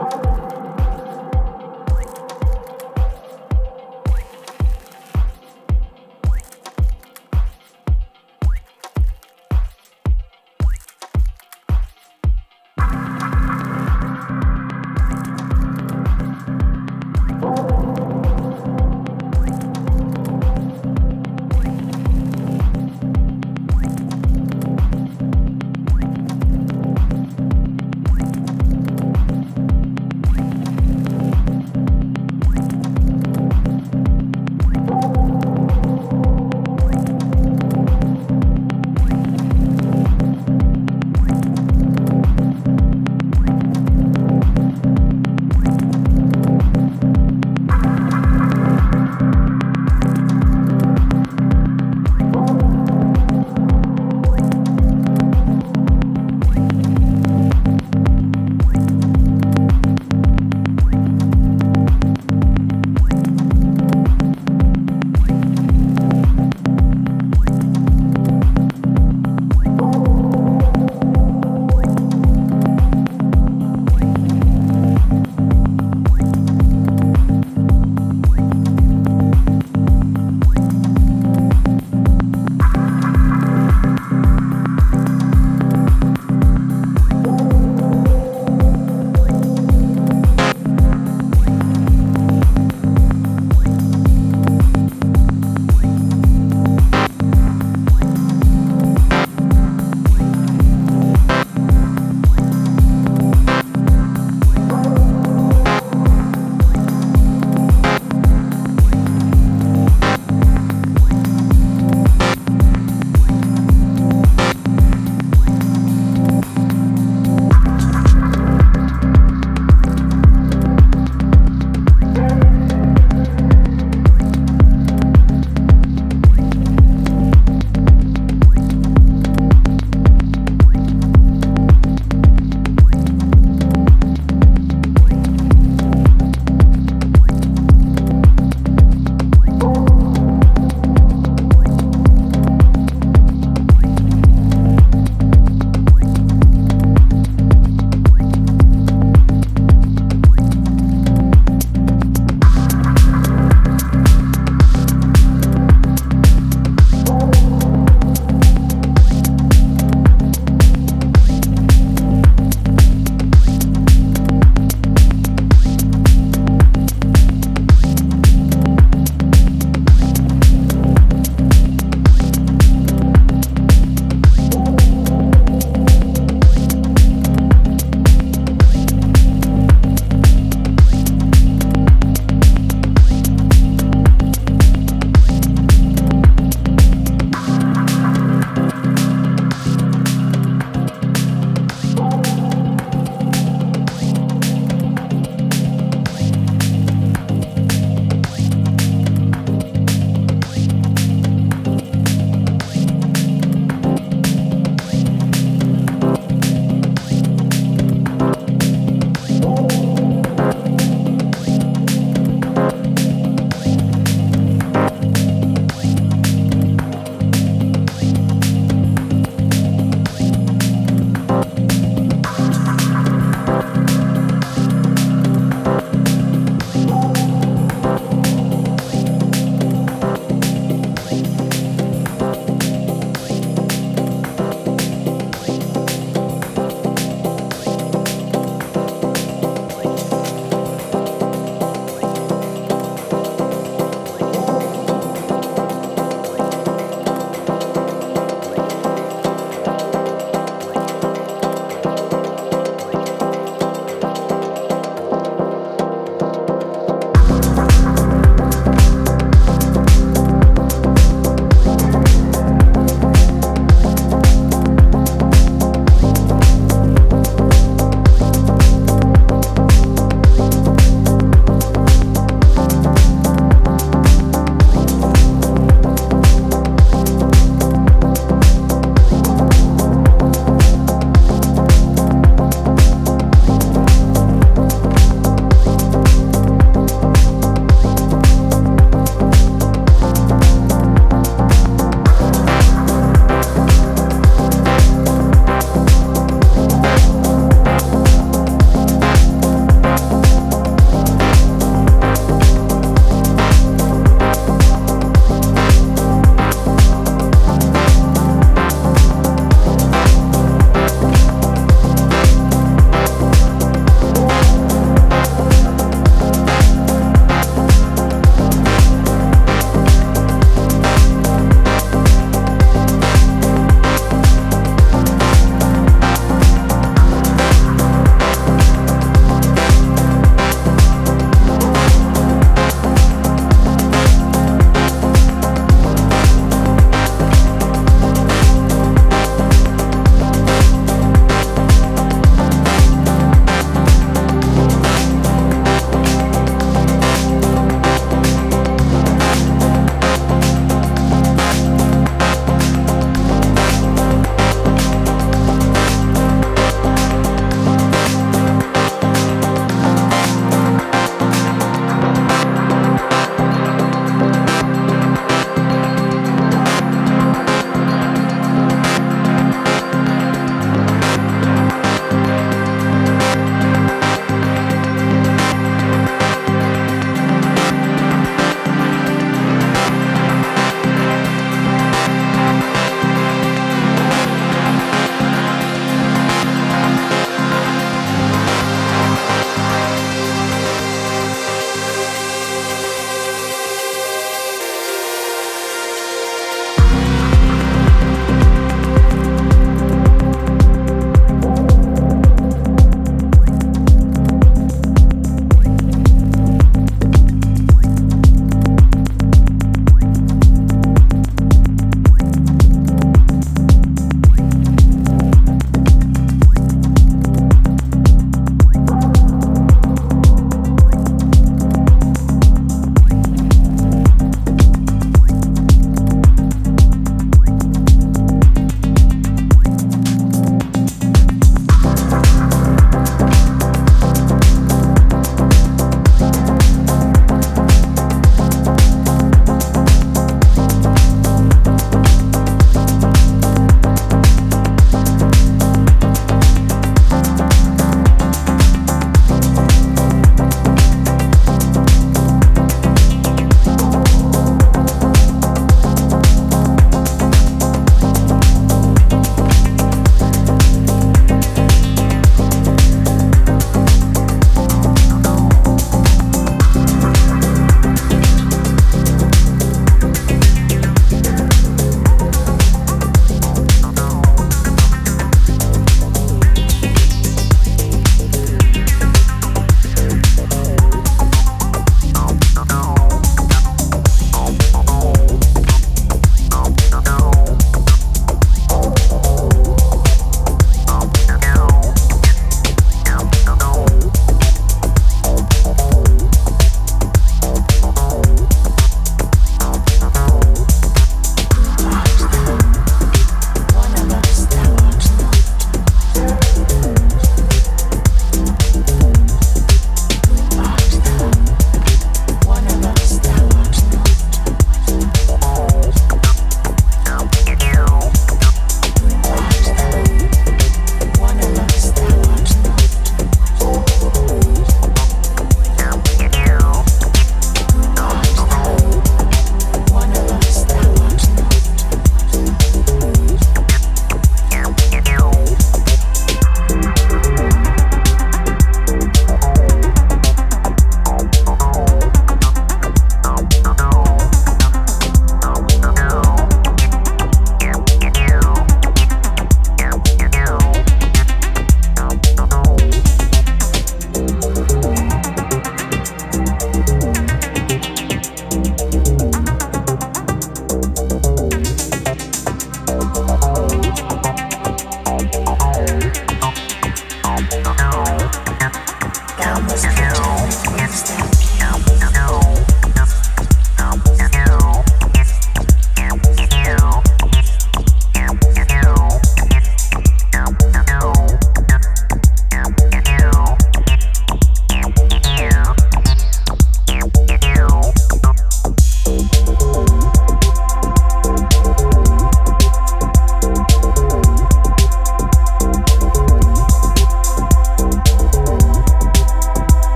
Oh.